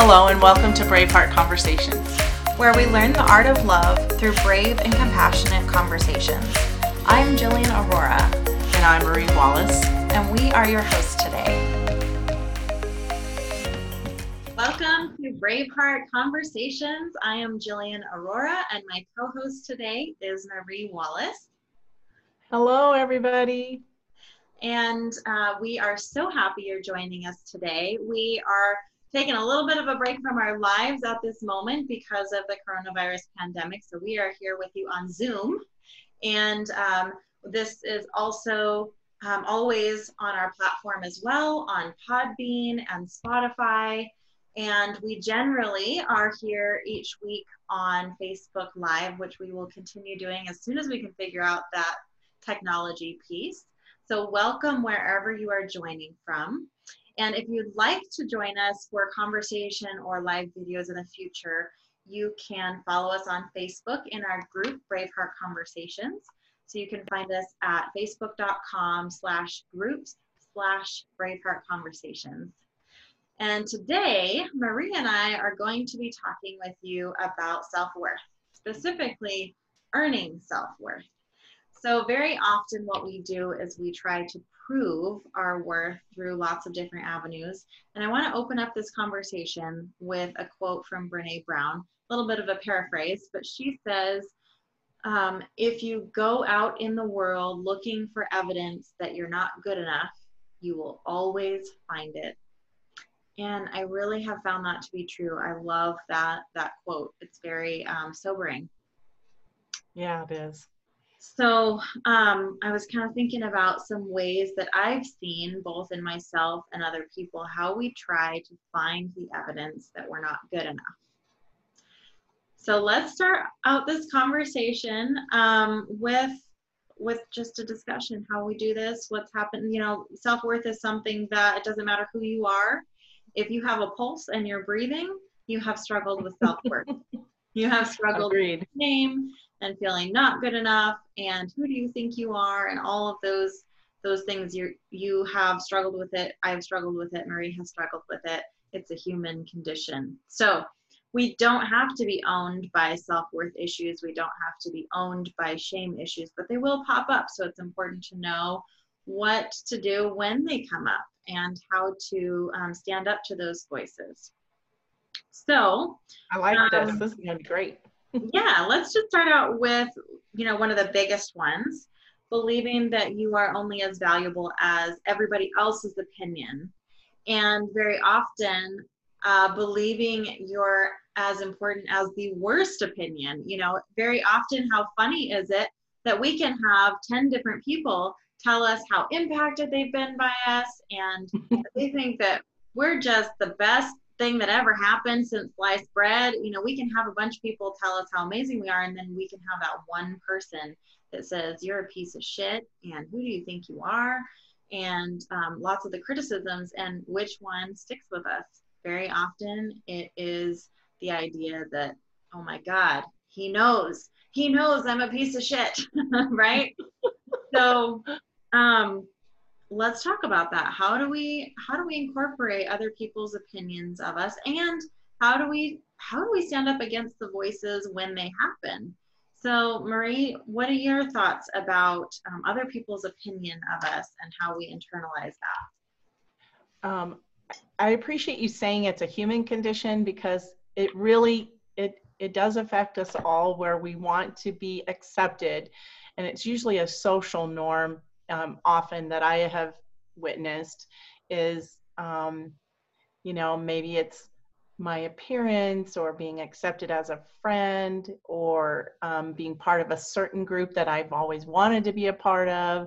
Hello, and welcome to Braveheart Conversations, where we learn the art of love through brave and compassionate conversations. I'm Jillian Aurora. And I'm Marie Wallace. And we are your hosts today. Welcome to Braveheart Conversations. I am Jillian Aurora, and my co host today is Marie Wallace. Hello, everybody. And uh, we are so happy you're joining us today. We are taking a little bit of a break from our lives at this moment because of the coronavirus pandemic. So we are here with you on Zoom. And um, this is also um, always on our platform as well on Podbean and Spotify. And we generally are here each week on Facebook Live, which we will continue doing as soon as we can figure out that technology piece. So, welcome wherever you are joining from. And if you'd like to join us for conversation or live videos in the future, you can follow us on Facebook in our group, Braveheart Conversations. So you can find us at facebook.com slash groups slash Braveheart Conversations. And today, Marie and I are going to be talking with you about self-worth, specifically earning self-worth. So very often what we do is we try to prove our worth through lots of different avenues. And I want to open up this conversation with a quote from Brene Brown, a little bit of a paraphrase, but she says, um, if you go out in the world looking for evidence that you're not good enough, you will always find it. And I really have found that to be true. I love that that quote. It's very um, sobering. Yeah, it is. So um, I was kind of thinking about some ways that I've seen, both in myself and other people, how we try to find the evidence that we're not good enough. So let's start out this conversation um, with with just a discussion how we do this, what's happened. You know, self worth is something that it doesn't matter who you are. If you have a pulse and you're breathing, you have struggled with self worth. you have struggled Agreed. with name and feeling not good enough and who do you think you are and all of those those things you you have struggled with it i've struggled with it marie has struggled with it. It's a human condition. So we don't have to be owned by self-worth issues. We don't have to be owned by shame issues but they will pop up. So it's important to know what to do when they come up and how to um, stand up to those voices. So i like um, this this is going to be great yeah, let's just start out with, you know, one of the biggest ones, believing that you are only as valuable as everybody else's opinion. And very often, uh, believing you're as important as the worst opinion. You know, very often, how funny is it that we can have 10 different people tell us how impacted they've been by us, and they think that we're just the best thing that ever happened since sliced bread. You know, we can have a bunch of people tell us how amazing we are, and then we can have that one person that says, You're a piece of shit, and who do you think you are? And um, lots of the criticisms, and which one sticks with us? Very often it is the idea that, Oh my God, he knows, he knows I'm a piece of shit, right? so, um, let's talk about that. How do we how do we incorporate other people's opinions of us? And how do we how do we stand up against the voices when they happen? So marie what are your thoughts about um, other people's opinion of us and how we internalize that? Um, i appreciate you saying it's a human condition because it really it it does affect us all where we want to be accepted. And it's usually a social norm um, often that I have witnessed is, um, you know, maybe it's my appearance or being accepted as a friend or um, being part of a certain group that I've always wanted to be a part of.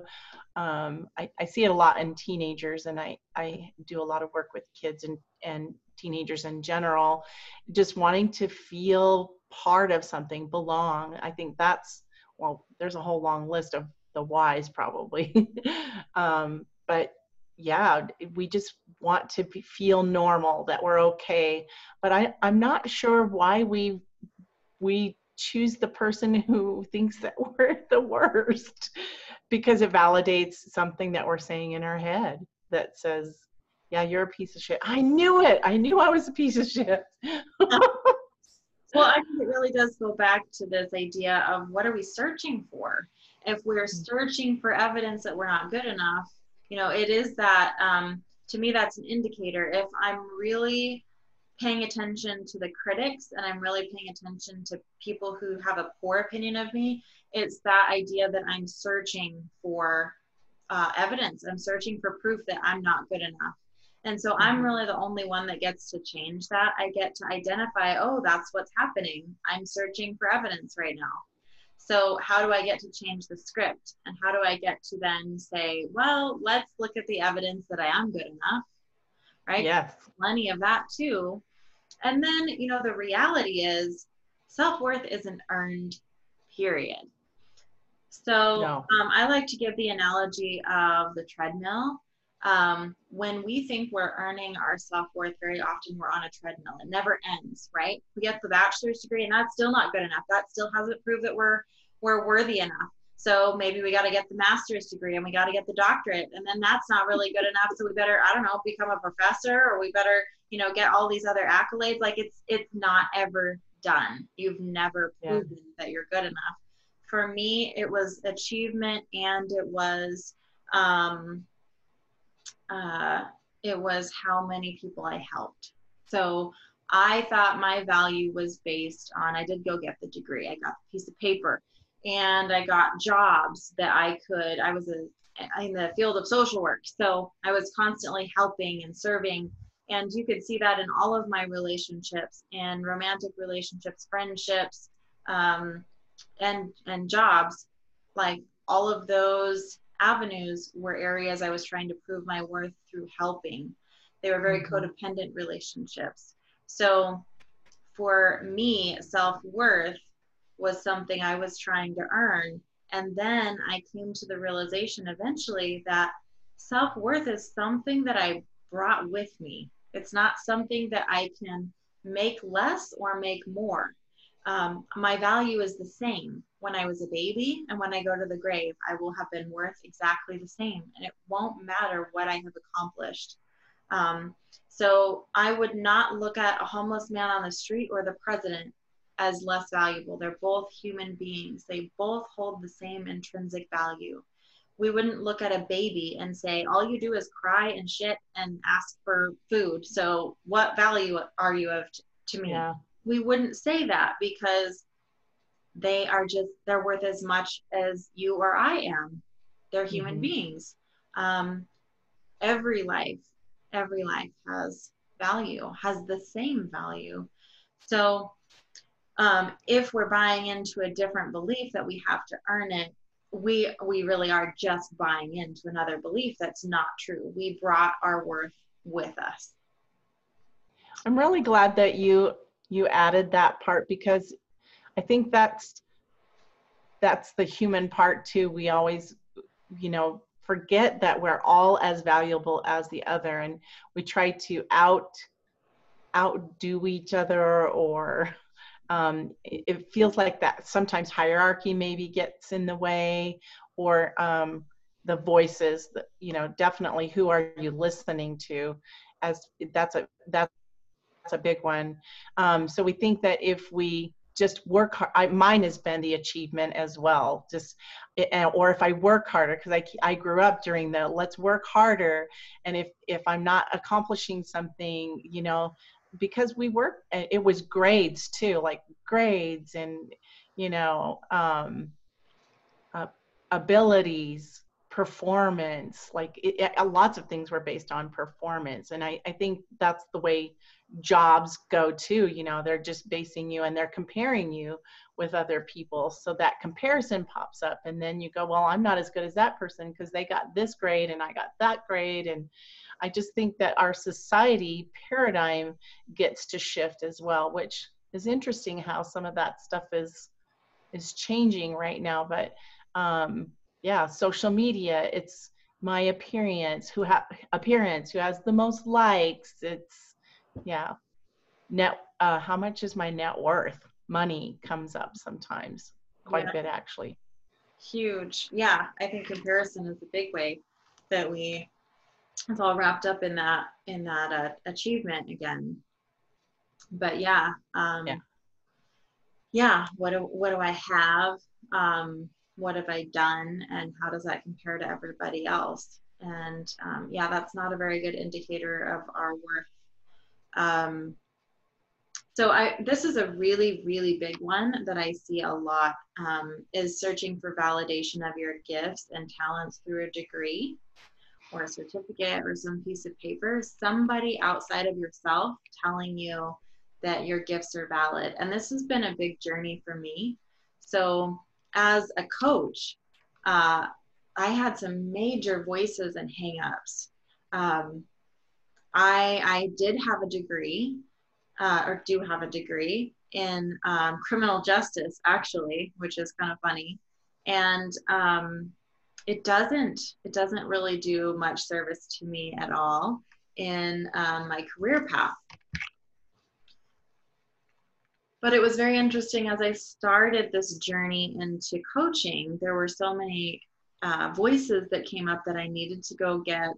Um, I, I, see it a lot in teenagers, and I, I do a lot of work with kids and, and teenagers in general, just wanting to feel part of something, belong. I think that's, well, there's a whole long list of the whys probably um, but yeah we just want to be, feel normal that we're okay but i i'm not sure why we we choose the person who thinks that we're the worst because it validates something that we're saying in our head that says yeah, you're a piece of shit. I knew it. I knew I was a piece of shit. well, I think it really does go back to this idea of what are we searching for? If we're mm. searching for evidence that we're not good enough, you know, it is that, um, to me, that's an indicator. If I'm really paying attention to the critics and I'm really paying attention to people who have a poor opinion of me, it's that idea that I'm searching for uh, evidence. I'm searching for proof that I'm not good enough. And so I'm mm-hmm. really the only one that gets to change that. I get to identify, oh, that's what's happening. I'm searching for evidence right now. So, how do I get to change the script? And how do I get to then say, well, let's look at the evidence that I am good enough? Right? Yes. Plenty of that too. And then, you know, the reality is self worth isn't earned, period. So no. um, I like to give the analogy of the treadmill. Um, when we think we're earning our self worth, very often we're on a treadmill. It never ends, right? We get the bachelor's degree, and that's still not good enough. That still hasn't proved that we're we're worthy enough. So maybe we got to get the master's degree and we got to get the doctorate, and then that's not really good enough. So we better, I don't know, become a professor, or we better, you know, get all these other accolades. Like it's it's not ever done. You've never proven yeah. that you're good enough for me, it was achievement and it was um, uh, it was how many people I helped. So I thought my value was based on I did go get the degree. I got the piece of paper and I got jobs that I could I was a, in the field of social work. So I was constantly helping and serving and you could see that in all of my relationships and romantic relationships, friendships, um, and and jobs like all of those avenues were areas i was trying to prove my worth through helping. They were very mm-hmm. codependent relationships. So for me self-worth was something i was trying to earn. And then i came to the realization eventually that self-worth is something that i brought with me. It's not something that i can make less or make more. Um, my value is the same when I was a baby and when I go to the grave. I will have been worth exactly the same, and it won't matter what I have accomplished. Um, so I would not look at a homeless man on the street or the president as less valuable. They're both human beings, they both hold the same intrinsic value. We wouldn't look at a baby and say, all you do is cry and shit and ask for food. So, what value are you of t- to me? Yeah we wouldn't say that because they are just they're worth as much as you or I am. They're human mm-hmm. beings. Um, every life, every life has value, has the same value. So um, if we're buying into a different belief that we have to earn it, we we really are just buying into another belief that's not true. We brought our worth with us. I'm really glad that you you added that part because I think that's that's the human part too. We always, you know, forget that we're all as valuable as the other and we try to out outdo each other or um, it feels like that sometimes hierarchy maybe gets in the way or um, the voices that you know definitely who are you listening to as that's a that's a big one. Um, so we think that if we just work hard, I, mine has been the achievement as well. Just, or if I work harder, because I, I grew up during the let's work harder. And if, if I'm not accomplishing something, you know, because we work, it was grades too, like grades and, you know, um, uh, abilities, performance, like it, it, lots of things were based on performance. And I, I think that's the way jobs go too you know they're just basing you and they're comparing you with other people so that comparison pops up and then you go well i'm not as good as that person because they got this grade and i got that grade and i just think that our society paradigm gets to shift as well which is interesting how some of that stuff is is changing right now but um yeah social media it's my appearance who have appearance who has the most likes it's yeah. Net uh, how much is my net worth? Money comes up sometimes quite yeah. a bit actually. Huge. Yeah i think comparison is a big way that we it's all wrapped up in that in that uh, achievement again. But yeah um Yeah. yeah what do what do i have? Um what have i done and how does that compare to everybody else and um, yeah that's not a very good indicator of our worth um so i this is a really really big one that i see a lot um, is searching for validation of your gifts and talents through a degree or a certificate or some piece of paper, somebody outside of yourself telling you that your gifts are valid. And this has been a big journey for me. So, as a coach, uh, I had some major voices and hangups. Um, I, I did have a degree, uh, or do have a degree in um, criminal justice, actually, which is kind of funny. And um, it doesn't it doesn't really do much service to me at all in um, my career path but it was very interesting as i started this journey into coaching there were so many uh, voices that came up that i needed to go get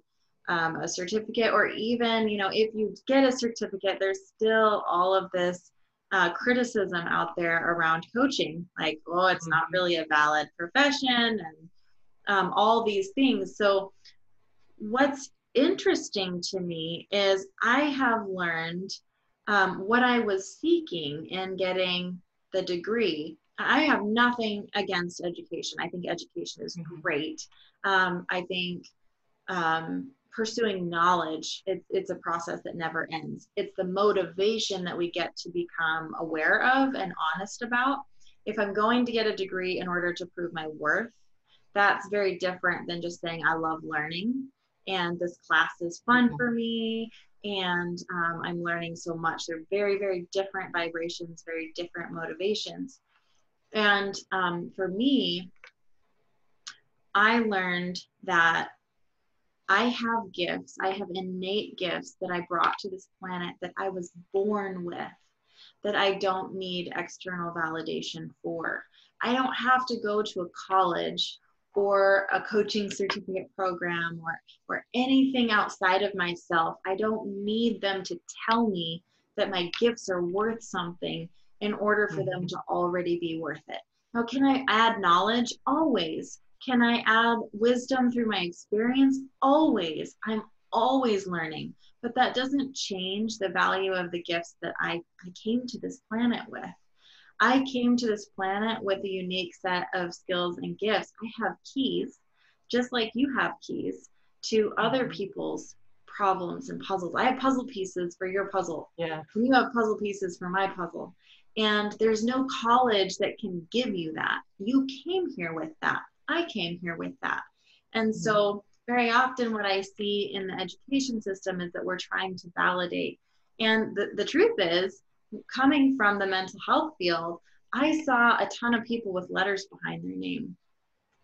um, a certificate or even you know if you get a certificate there's still all of this uh, criticism out there around coaching like oh it's not really a valid profession and um, all these things. So, what's interesting to me is I have learned um, what I was seeking in getting the degree. I have nothing against education. I think education is Mhm. great. Um, I think um, pursuing knowledge, it, it's a process that never ends. It's the motivation that we get to become aware of and honest about. If I'm going to get a degree in order to prove my worth, that's very different than just saying I love learning and this class is fun Mhm. for me and um, I'm learning so much. They're very, very different vibrations, very different motivations. And um, for me, I learned that I have gifts, I have innate gifts that I brought to this planet that I was born with, that I don't need external validation for. I don't have to go to a college or a coaching certificate program or or anything outside of myself. I don't need them to tell me that my gifts are worth something in order for them mm-hmm. to already be worth it. Now, can I add knowledge? Always. Can I add wisdom through my experience? Always. I'm always learning. But that doesn't change the value of the gifts that I, I came to this planet with. I came to this planet with a unique set of skills and gifts. I have keys, just like you have keys, to other Mhm. people's problems and puzzles. I have puzzle pieces for your puzzle. Yeah. You have puzzle pieces for my puzzle. And there's no college that can give you that. You came here with that. I came here with that. And so, very often, what I see in the education system is that we're trying to validate. And the, the truth is, coming from the mental health field, I saw a ton of people with letters behind their name.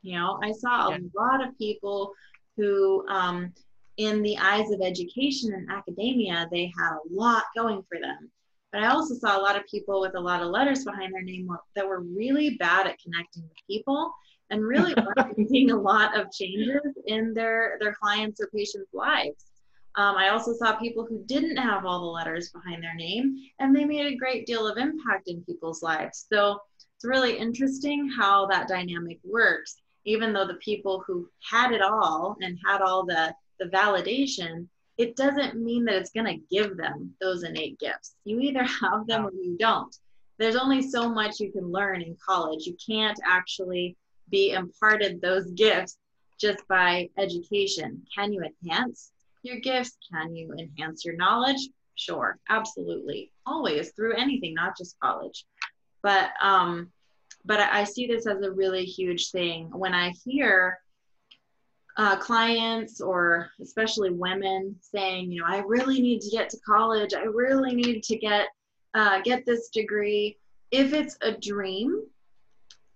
You know, I saw a lot of people who, um, in the eyes of education and academia, they had a lot going for them. But I also saw a lot of people with a lot of letters behind their name that were really bad at connecting with people and really weren't making a lot of changes in their their clients or patients' lives. Um, I also saw people who didn't have all the letters behind their name, and they made a great deal of impact in people's lives. So it's really interesting how that dynamic works. Even though the people who had it all and had all the the validation, it doesn't mean that it's going to give them those innate gifts. You either have them or you don't. There's only so much you can learn in college. You can't actually be imparted those gifts just by education. Can you enhance your gifts? Can you enhance your knowledge? Sure, absolutely. Always through anything, not just college. But um but I see this as a really huge thing when I hear uh, clients or especially women saying, you know, I really need to get to college. I really need to get uh, get this degree. If it's a dream,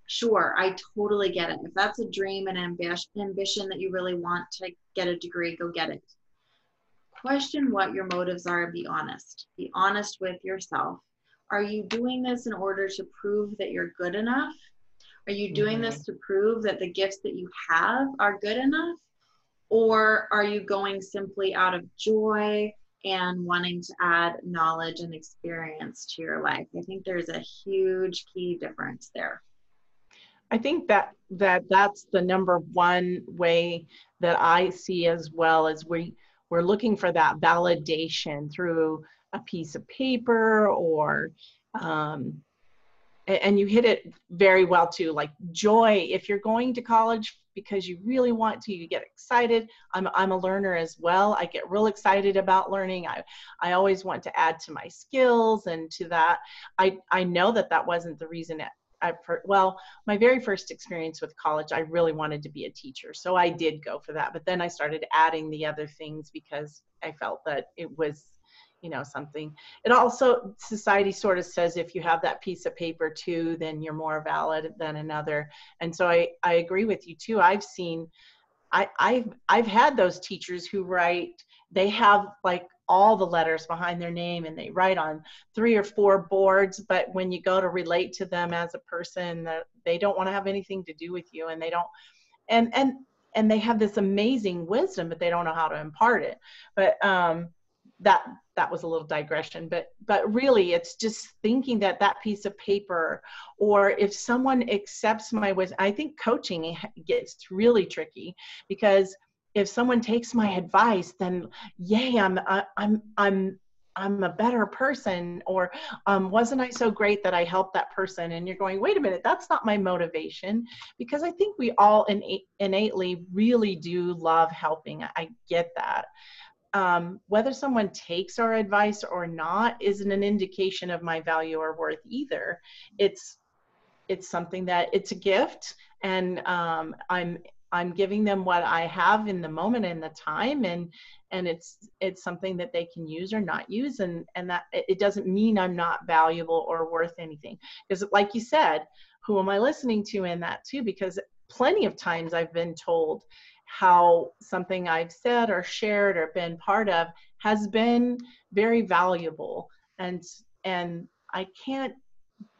sure, I totally get it. If that's a dream and ambition that you really want to get a degree, go get it. Question what your motives are be honest. Be honest with yourself. Are you doing this in order to prove that you're good enough? Are you doing Mhm. this to prove that the gifts that you have are good enough? or are you going simply out of joy and wanting to add knowledge and experience to your life i think there's a huge key difference there I think that that that's the number one way that I see as well as we we're looking for that validation through a piece of paper or um, and you hit it very well too like joy if you're going to college because you really want to you get excited. I'm, I'm a learner as well. I get real excited about learning. I, I always want to add to my skills and to that. I, I know that that wasn't the reason I, well, my very first experience with college, I really wanted to be a teacher. So I did go for that. But then I started adding the other things because I felt that it was, you know, something. It also, society sort of says if you have that piece of paper too, then you're more valid than another. And so I, I agree with you too. I've seen, I, I've, I've had those teachers who write, they have like all the letters behind their name and they write on three or four boards but when you go to relate to them as a person they don't want to have anything to do with you and they don't and and and they have this amazing wisdom but they don't know how to impart it. But um that that was a little digression but but really it's just thinking that that piece of paper or if someone accepts my wisdom i think coaching gets really tricky because if someone takes my advice then yay i'm i'm i'm i'm a better person or um, wasn't i so great that i helped that person? And you're going wait a minute that's not my motivation. Because i think we all innately really do love helping. I get that. Um, whether someone takes our advice or not isn't an indication of my value or worth either. It's it's something that it's a gift and um, i'm I'm giving them what I have in the moment and the time and and it's it's something that they can use or not use and and that it doesn't mean I'm not valuable or worth anything. Because like you said who am I listening to in that too? Because plenty of times I've been told how something I've said or shared or been part of has been very valuable and and I can't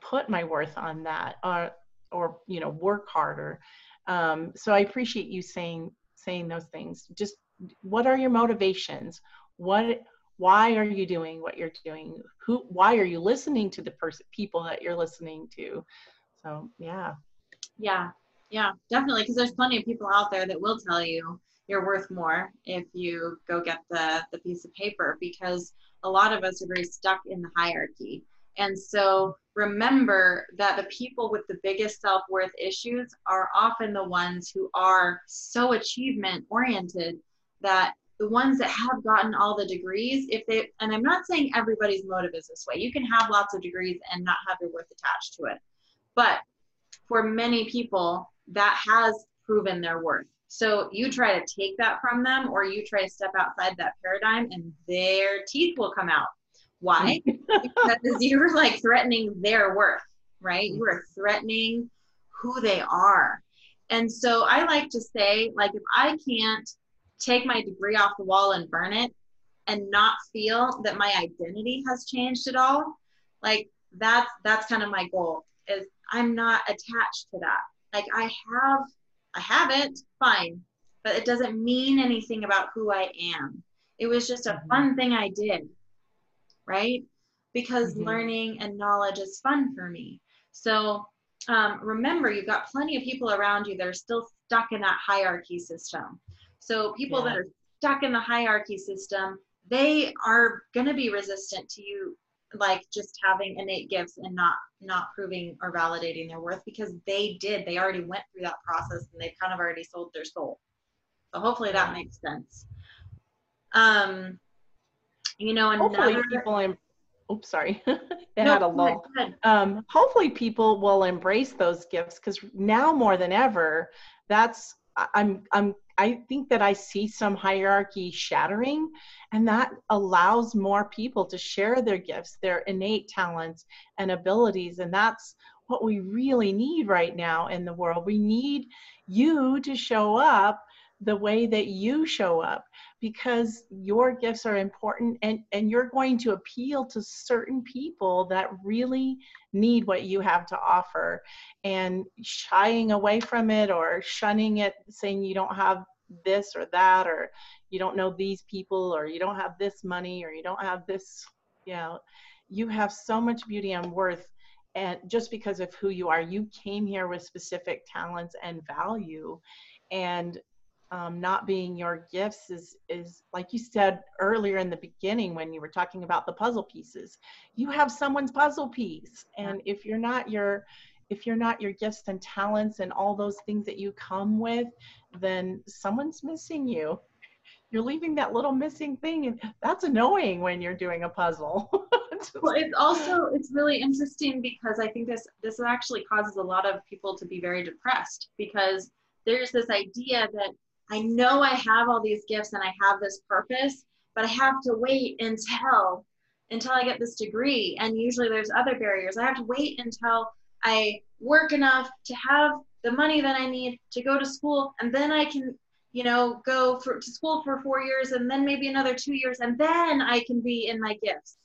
put my worth on that or or you know work harder um, so I appreciate you saying saying those things. Just what are your motivations? What why are you doing what you're doing? Who why are you listening to the person people that you're listening to? So yeah. Yeah. Yeah, definitely. Because there's plenty of people out there that will tell you you're worth more if you go get the the piece of paper because a lot of us are very stuck in the hierarchy and so remember that the people with the biggest self worth issues are often the ones who are so achievement oriented that the ones that have gotten all the degrees, if they, and I'm not saying everybody's motive is this way, you can have lots of degrees and not have your worth attached to it. But for many people, that has proven their worth. So you try to take that from them, or you try to step outside that paradigm, and their teeth will come out why? because you're like threatening their worth, right? You are threatening who they are. And so I like to say, like, if I can't take my degree off the wall and burn it and not feel that my identity has changed at all, like that's that's kind of my goal is I'm not attached to that. Like I have I have it, fine, but it doesn't mean anything about who I am. It was just a mm-hmm. fun thing I did right? Because mm-hmm. learning and knowledge is fun for me. So um, remember, you've got plenty of people around you that are still stuck in that hierarchy system. So people yeah. that are stuck in the hierarchy system, they are going to be resistant to you like just having innate gifts and not not proving or validating their worth because they did they already went through that process and they've kind of already sold their soul so hopefully that makes sense um you know, another, hopefully people. Em- Oops, sorry. they no, had a lull. Um, hopefully people will embrace those gifts because now more than ever, that's I'm I'm I think that I see some hierarchy shattering, and that allows more people to share their gifts, their innate talents and abilities, and that's what we really need right now in the world. We need you to show up the way that you show up because your gifts are important and, and you're going to appeal to certain people that really need what you have to offer. And shying away from it or shunning it saying you don't have this or that or you don't know these people or you don't have this money or you don't have this you know you have so much beauty and worth. And just because of who you are you came here with specific talents and value. And um, not being your gifts is is like you said earlier in the beginning when you were talking about the puzzle pieces you have someone's puzzle piece. And if you're not your if you're not your gifts and talents and all those things that you come with then someone's missing you. You're leaving that little missing thing and that's annoying when you're doing a puzzle. Well it's also it's really interesting because i think this this actually causes a lot of people to be very depressed because there's this idea that I know I have all these gifts and I have this purpose, but I have to wait until until I get this degree. And usually there's other barriers. I have to wait until I work enough to have the money that I need to go to school, and then I can, you know, go for, to school for four years, and then maybe another two years, and then I can be in my gifts.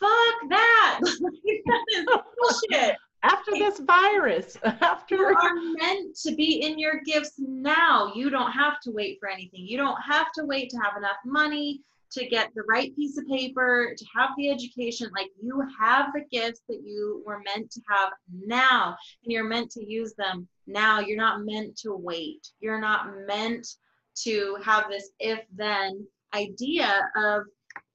Fuck that! that is bullshit after this virus after you are meant to be in your gifts now. You don't have to wait for anything. You don't have to wait to have enough money to get the right piece of paper to have the education. Like you have the gifts that you were meant to have now and you're meant to use them now. You're not meant to wait. You're not meant to have this if then idea of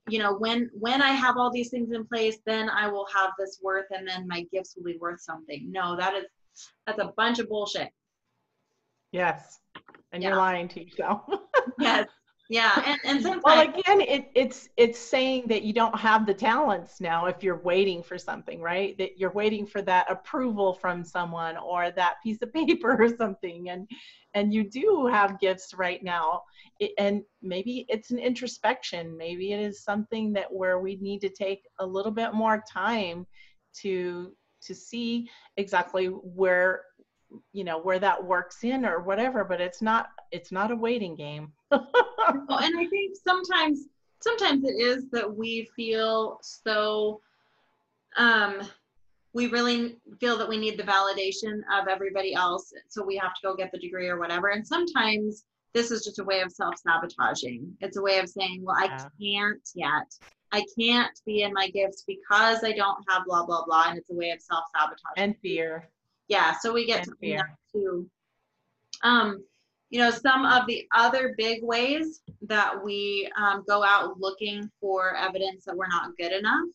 you know when when i have all these things in place then i will have this worth and then my gifts will be worth something. No that is that's a bunch of bullshit. Yes. And yeah. you're lying to yourself. Yes yeah and, and sometimes well again it, it's it's saying that you don't have the talents now if you're waiting for something right? That you're waiting for that approval from someone or that piece of paper or something and and you do have gifts right now. It, and maybe it's an introspection. Maybe it is something that where we need to take a little bit more time to to see exactly where you know where that works in or whatever but it's not it's not a waiting game well, and i think sometimes sometimes it is that we feel so um we really feel that we need the validation of everybody else so we have to go get the degree or whatever. And sometimes this is just a way of self-sabotaging. It's a way of saying well yeah. i can't yet. I can't be in my gifts because i don't have blah blah blah and it's a way of self-sabotage and fear. Yeah so we get and to fear. that too um you know some of the other big ways that we um, go out looking for evidence that we're not good enough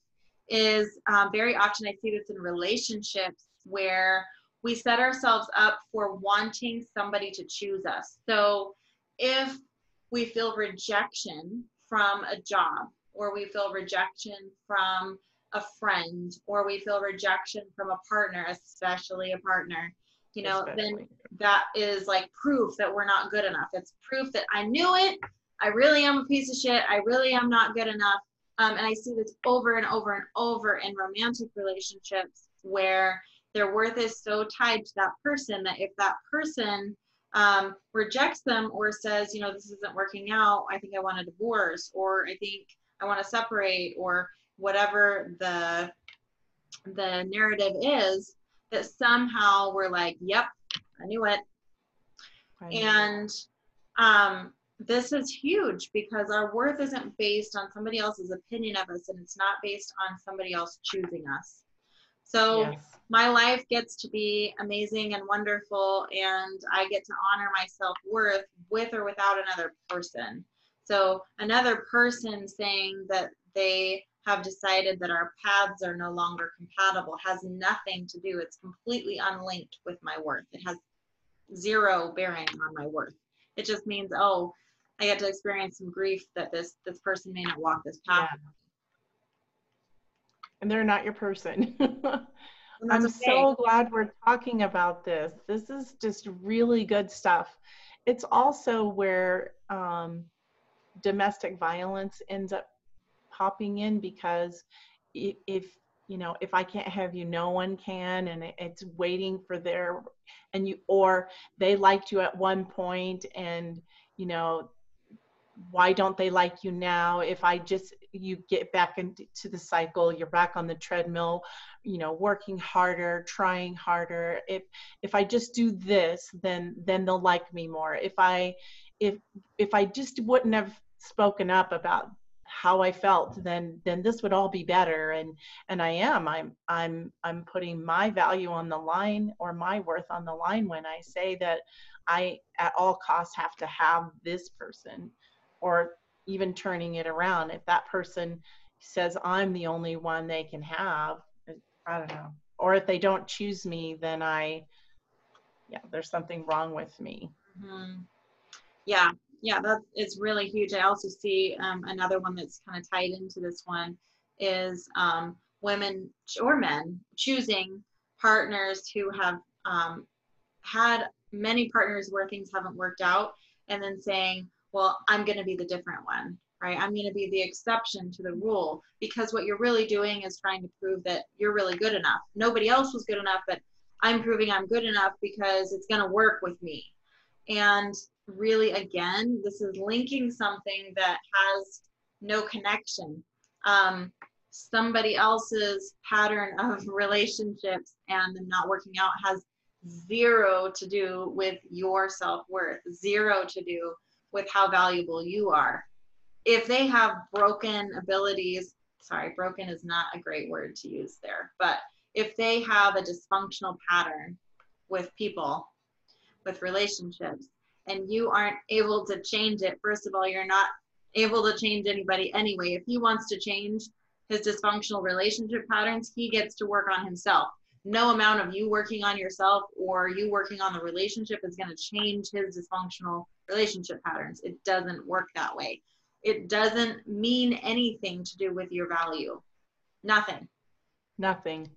is um, very often I see this in relationships where we set ourselves up for wanting somebody to choose us. So if we feel rejection from a job, or we feel rejection from a friend, or we feel rejection from a partner, especially a partner, you know, especially. then that is like proof that we're not good enough. It's proof that I knew it. I really am a piece of shit. I really am not good enough. Um, and I see this over and over and over in romantic relationships where their worth is so tied to that person that if that person um, rejects them or says, you know, this isn't working out, I think I want a divorce, or I think I want to separate, or whatever the the narrative is, that somehow we're like, yep, I knew it. I and um, this is huge because our worth isn't based on somebody else's opinion of us and it's not based on somebody else choosing us. So yes. my life gets to be amazing and wonderful and I get to honor my self-worth with or without another person. So another person saying that they have decided that our paths are no longer compatible has nothing to do. It's completely unlinked with my worth. It has zero bearing on my worth. It just means, oh, I get to experience some grief that this this person may not walk this path. Yeah. And they're not your person. I'm okay. so glad we're talking about this. This is just really good stuff. It's also where um, domestic violence ends up popping in because if you know if i can't have you no one can and it's waiting for their and you or they liked you at one point and you know why don't they like you now? If i just you get back into the cycle you're back on the treadmill you know working harder trying harder. If if i just do this then then they'll like me more. If i if if I just wouldn't have spoken up about how I felt, then then this would all be better. And and I am. I'm I'm I'm putting my value on the line or my worth on the line when I say that I at all costs have to have this person or even turning it around. If that person says I'm the only one they can have, I don't know. Or if they don't choose me, then I yeah, there's something wrong with me. Mm-hmm. Yeah, yeah, that is really huge. I also see um, another one that's kind of tied into this one is um, women or men choosing partners who have um, had many partners where things haven't worked out and then saying, well, I'm going to be the different one, right? I'm going to be the exception to the rule because what you're really doing is trying to prove that you're really good enough. Nobody else was good enough, but I'm proving I'm good enough because it's going to work with me. And really, again, this is linking something that has no connection. Um, somebody else's pattern of relationships and them not working out has zero to do with your self worth, zero to do with how valuable you are. If they have broken abilities, sorry, broken is not a great word to use there, but if they have a dysfunctional pattern with people, with relationships, and you aren't able to change it, first of all, you're not able to change anybody anyway. If he wants to change his dysfunctional relationship patterns, he gets to work on himself. No amount of you working on yourself or you working on the relationship is going to change his dysfunctional relationship patterns. It doesn't work that way. It doesn't mean anything to do with your value. Nothing. Nothing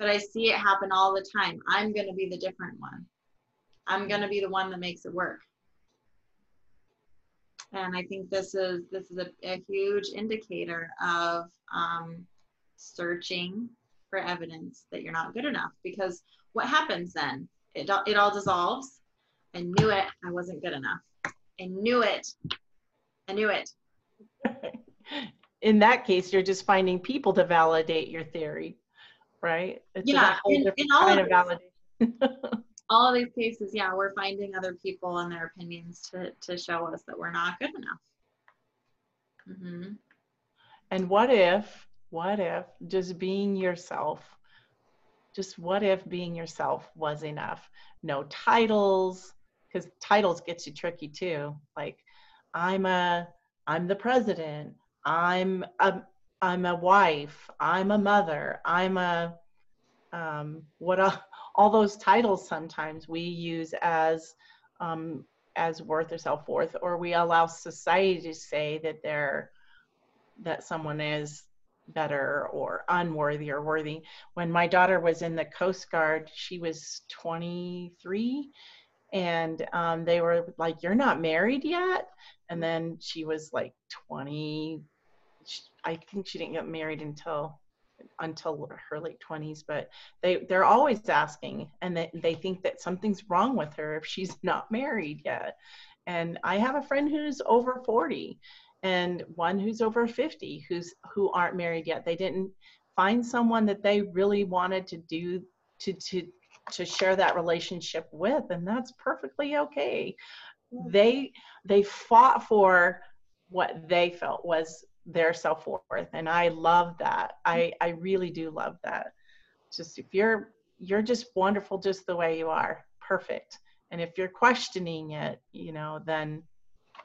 but I see it happen all the time. I'm going to be the different one. I'm going to be the one that makes it work. And I think this is this is a, a huge indicator of um, searching for evidence that you're not good enough. Because what happens then? It it all dissolves. I knew it. I wasn't good enough. I knew it. I knew it. In that case, you're just finding people to validate your theory right? It's yeah, in, in all of, validation. all of these cases, yeah, we're finding other people and their opinions to to show us that we're not good enough. Mm-hmm. And what if, what if just being yourself, just what if being yourself was enough? No titles, because titles gets you tricky too. Like, I'm a, I'm the president. I'm a, I'm a wife, I'm a mother, I'm a um, what a, all those titles sometimes we use as um, as worth or self worth, or we allow society to say that they're that someone is better or unworthy or worthy. When my daughter was in the Coast Guard, she was 23, and um, they were like, "You're not married yet," and then she was like 20 I think she didn't get married until until her late 20s but they they're always asking and they, they think that something's wrong with her if she's not married yet. And i have a friend who's over 40 and one who's over 50 who's who aren't married yet. They didn't find someone that they really wanted to do to to to share that relationship with and that's perfectly okay. They they fought for what they felt was their self-worth and i love that. I mm-hmm. i really do love that. Just if you're you're just wonderful just the way you are perfect. And if you're questioning it you know then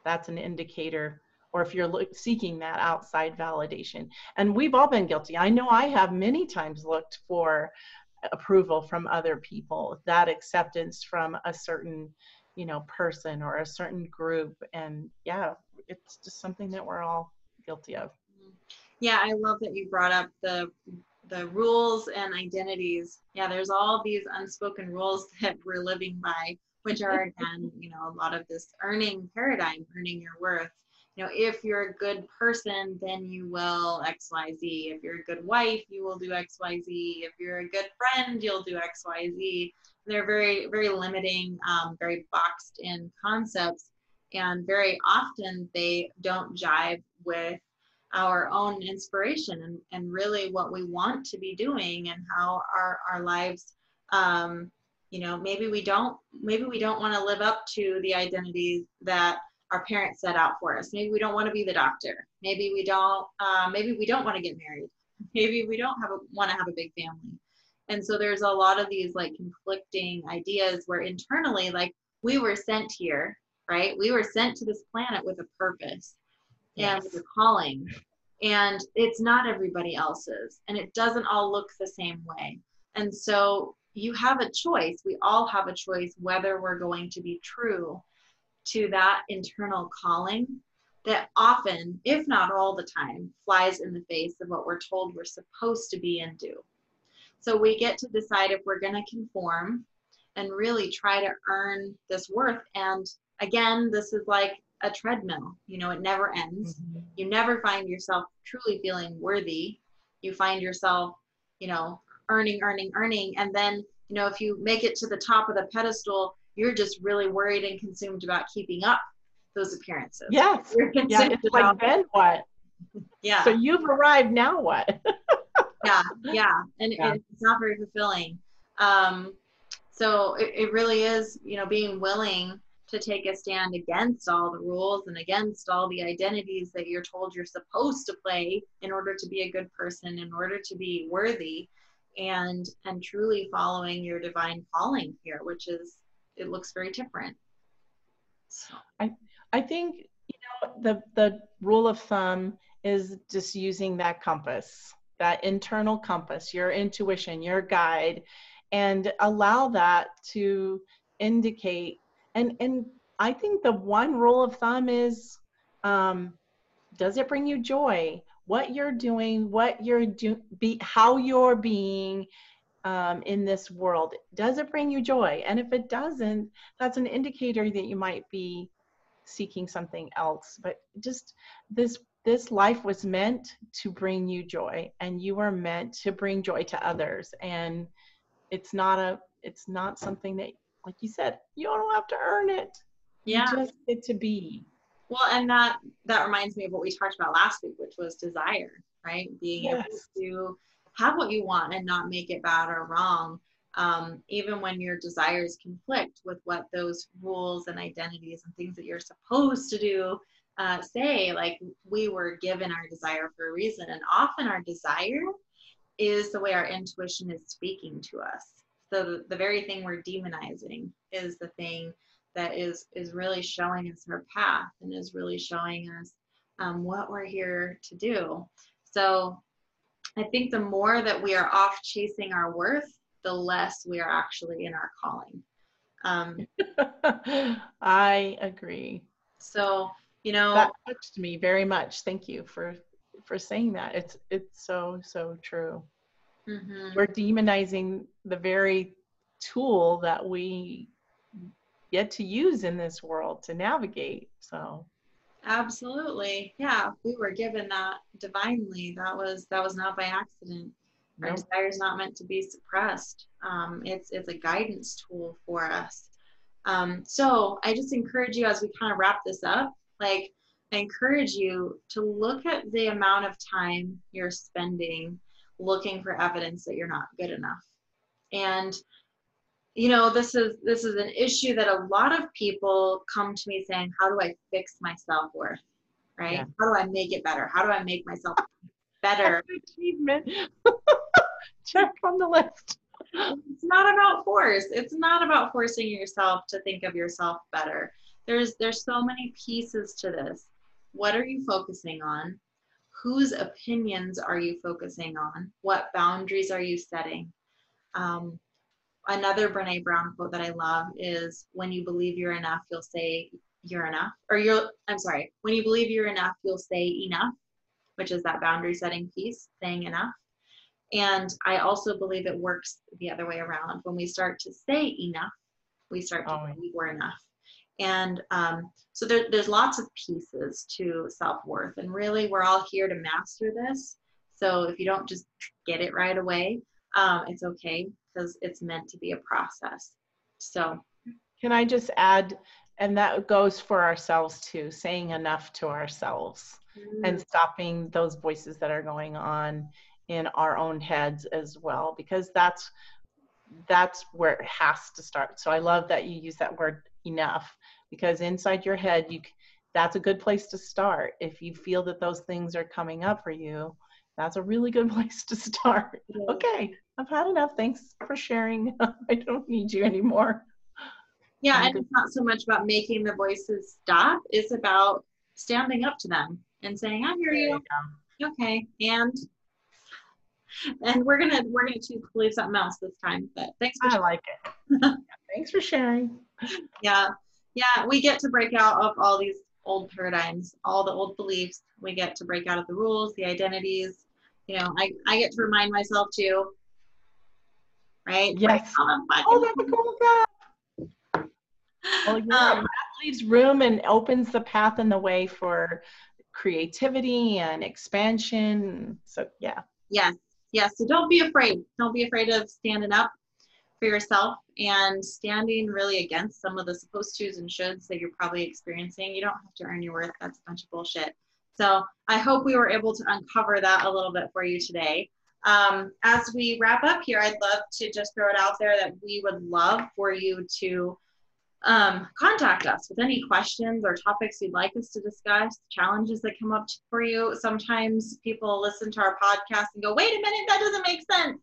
that's an indicator or if you're look, seeking that outside validation. And we've all been guilty. I know i have many times looked for approval from other people that acceptance from a certain you know person or a certain group. And yeah it's just something that we're all guilty of. Yeah, I love that you brought up the the rules and identities. Yeah, there's all these unspoken rules that we're living by, which are again, you know, a lot of this earning paradigm, earning your worth. You know, if you're a good person, then you will X, Y, Z. If you're a good wife, you will do X, Y, Z. If you're a good friend, you'll do X, Y, Z. They're very, very limiting, um, very boxed in concepts and very often they don't jive with our own inspiration and, and really what we want to be doing and how our, our lives um, you know maybe we don't maybe we don't want to live up to the identities that our parents set out for us. Maybe we don't want to be the doctor. Maybe we don't uh, maybe we don't want to get married. Maybe we don't have a, want to have a big family. And so there's a lot of these like conflicting ideas where internally like we were sent here right? We were sent to this planet with a purpose and with a calling. And it's not everybody else's and it doesn't all look the same way. And so you have a choice. We all have a choice whether we're going to be true to that internal calling that often if not all the time flies in the face of what we're told we're supposed to be and do. So we get to decide if we're going to conform and really try to earn this worth. And again this is like a treadmill. You know, it never ends. Mm-hmm. You never find yourself truly feeling worthy. You find yourself, you know, earning, earning, earning. And then, you know, if you make it to the top of the pedestal, you're just really worried and consumed about keeping up those appearances. Yes. yeah, it's like, then what? Yeah. So you've arrived, now what? yeah, yeah. And yeah. it's not very fulfilling. Um, so it, it really is, you know, being willing to take a stand against all the rules and against all the identities that you're told you're supposed to play in order to be a good person in order to be worthy and and truly following your divine calling here which is it looks very different so. i i think you know the the rule of thumb is just using that compass that internal compass your intuition your guide and allow that to indicate and and i think the one rule of thumb is um, does it bring you joy? What you're doing what you're do be how you're being um, in this world does it bring you joy? And if it doesn't that's an indicator that you might be seeking something else. But just this this life was meant to bring you joy and you are meant to bring joy to others. And it's not a it's not something that like you said, you don't have to earn it. Yeah. You just get to be. Well, and that that reminds me of what we talked about last week, which was desire, right? Being yes. able to have what you want and not make it bad or wrong. Um, even when your desires conflict with what those rules and identities and things that you're supposed to do uh, say, like we were given our desire for a reason. And often our desire is the way our intuition is speaking to us the the very thing we're demonizing is the thing that is is really showing us our path and is really showing us um, what we're here to do. So i think the more that we are off chasing our worth the less we are actually in our calling. Um, i agree. so you know that touched me very much. Thank you for for saying that. It's it's so so true Mm-hmm. We're demonizing the very tool that we get to use in this world to navigate. So absolutely. Yeah, we were given that divinely. That was that was not by accident. Our nope. desire is not meant to be suppressed. Um, it's it's a guidance tool for us. Um, so I just encourage you as we kind of wrap this up, like I encourage you to look at the amount of time you're spending looking for evidence that you're not good enough. And you know, this is this is an issue that a lot of people come to me saying, "How do I fix my self-worth?" Right? Yeah. How do I make it better? How do I make myself better? Achievement. Check on the list. It's not about force. It's not about forcing yourself to think of yourself better. There's there's so many pieces to this. What are you focusing on? Whose opinions are you focusing on? What boundaries are you setting? Um, another Brene Brown quote that I love is when you believe you're enough, you'll say you're enough. Or you're, I'm sorry, when you believe you're enough, you'll say enough, which is that boundary setting piece, saying enough. And I also believe it works the other way around. When we start to say enough, we start to oh. believe we're enough. And um, so there, there's lots of pieces to self-worth and really we're all here to master this. So if you don't just get it right away, um, it's okay because it's meant to be a process. So can I just add, and that goes for ourselves too, saying enough to ourselves mm. and stopping those voices that are going on in our own heads as well, because that's that's where it has to start. So I love that you use that word enough because inside your head, you that's a good place to start. If you feel that those things are coming up for you, that's a really good place to start. Okay, I've had enough. Thanks for sharing. I don't need you anymore. Yeah, and it's not so much about making the voices stop, it's about standing up to them and saying, I hear you. you okay. And and we're gonna we're gonna choose to believe something else this time. But thanks for I like it. thanks for sharing. Yeah. Yeah, we get to break out of all these old paradigms, all the old beliefs. We get to break out of the rules, the identities. You know, I, I get to remind myself too. Right? Yes. Oh, that's cool that. Well, yeah, um, that leaves room and opens the path and the way for creativity and expansion. So yeah. Yes. Yes. So don't be afraid. Don't be afraid of standing up for yourself and standing really against some of the supposed to's and shoulds that you're probably experiencing. You don't have to earn your worth. That's a bunch of bullshit. So I hope we were able to uncover that a little bit for you today. Um, as we wrap up here, I'd love to just throw it out there that we would love for you to um, contact us with any questions or topics you'd like us to discuss, challenges that come up for you. Sometimes people listen to our podcast and go, wait a minute, that doesn't make sense.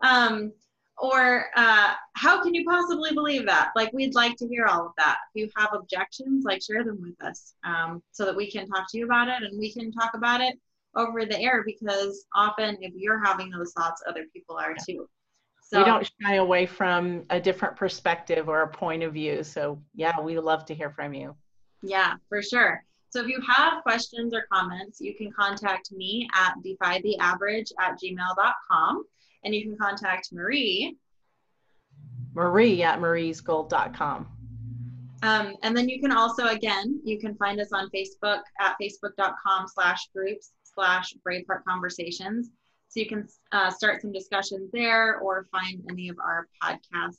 Um, or uh, how can you possibly believe that? Like, we'd like to hear all of that. If you have objections, like, share them with us um, so that we can talk to you about it and we can talk about it over the air because often if you're having those thoughts, other people are too. So, we don't shy away from a different perspective or a point of view. So, yeah, we love to hear from you. Yeah, for sure. So if you have questions or comments, you can contact me at defytheaverage at gmail.com and you can contact Marie. Marie at mariesgold.com. Um, and then you can also, again, you can find us on Facebook at facebook.com slash groups slash Braveheart Conversations. So you can uh, start some discussions there or find any of our podcasts.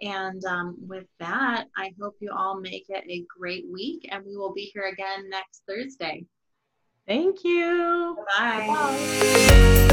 And um, with that, I hope you all make it a great week and we will be here again next Thursday. Thank you. Bye. Bye.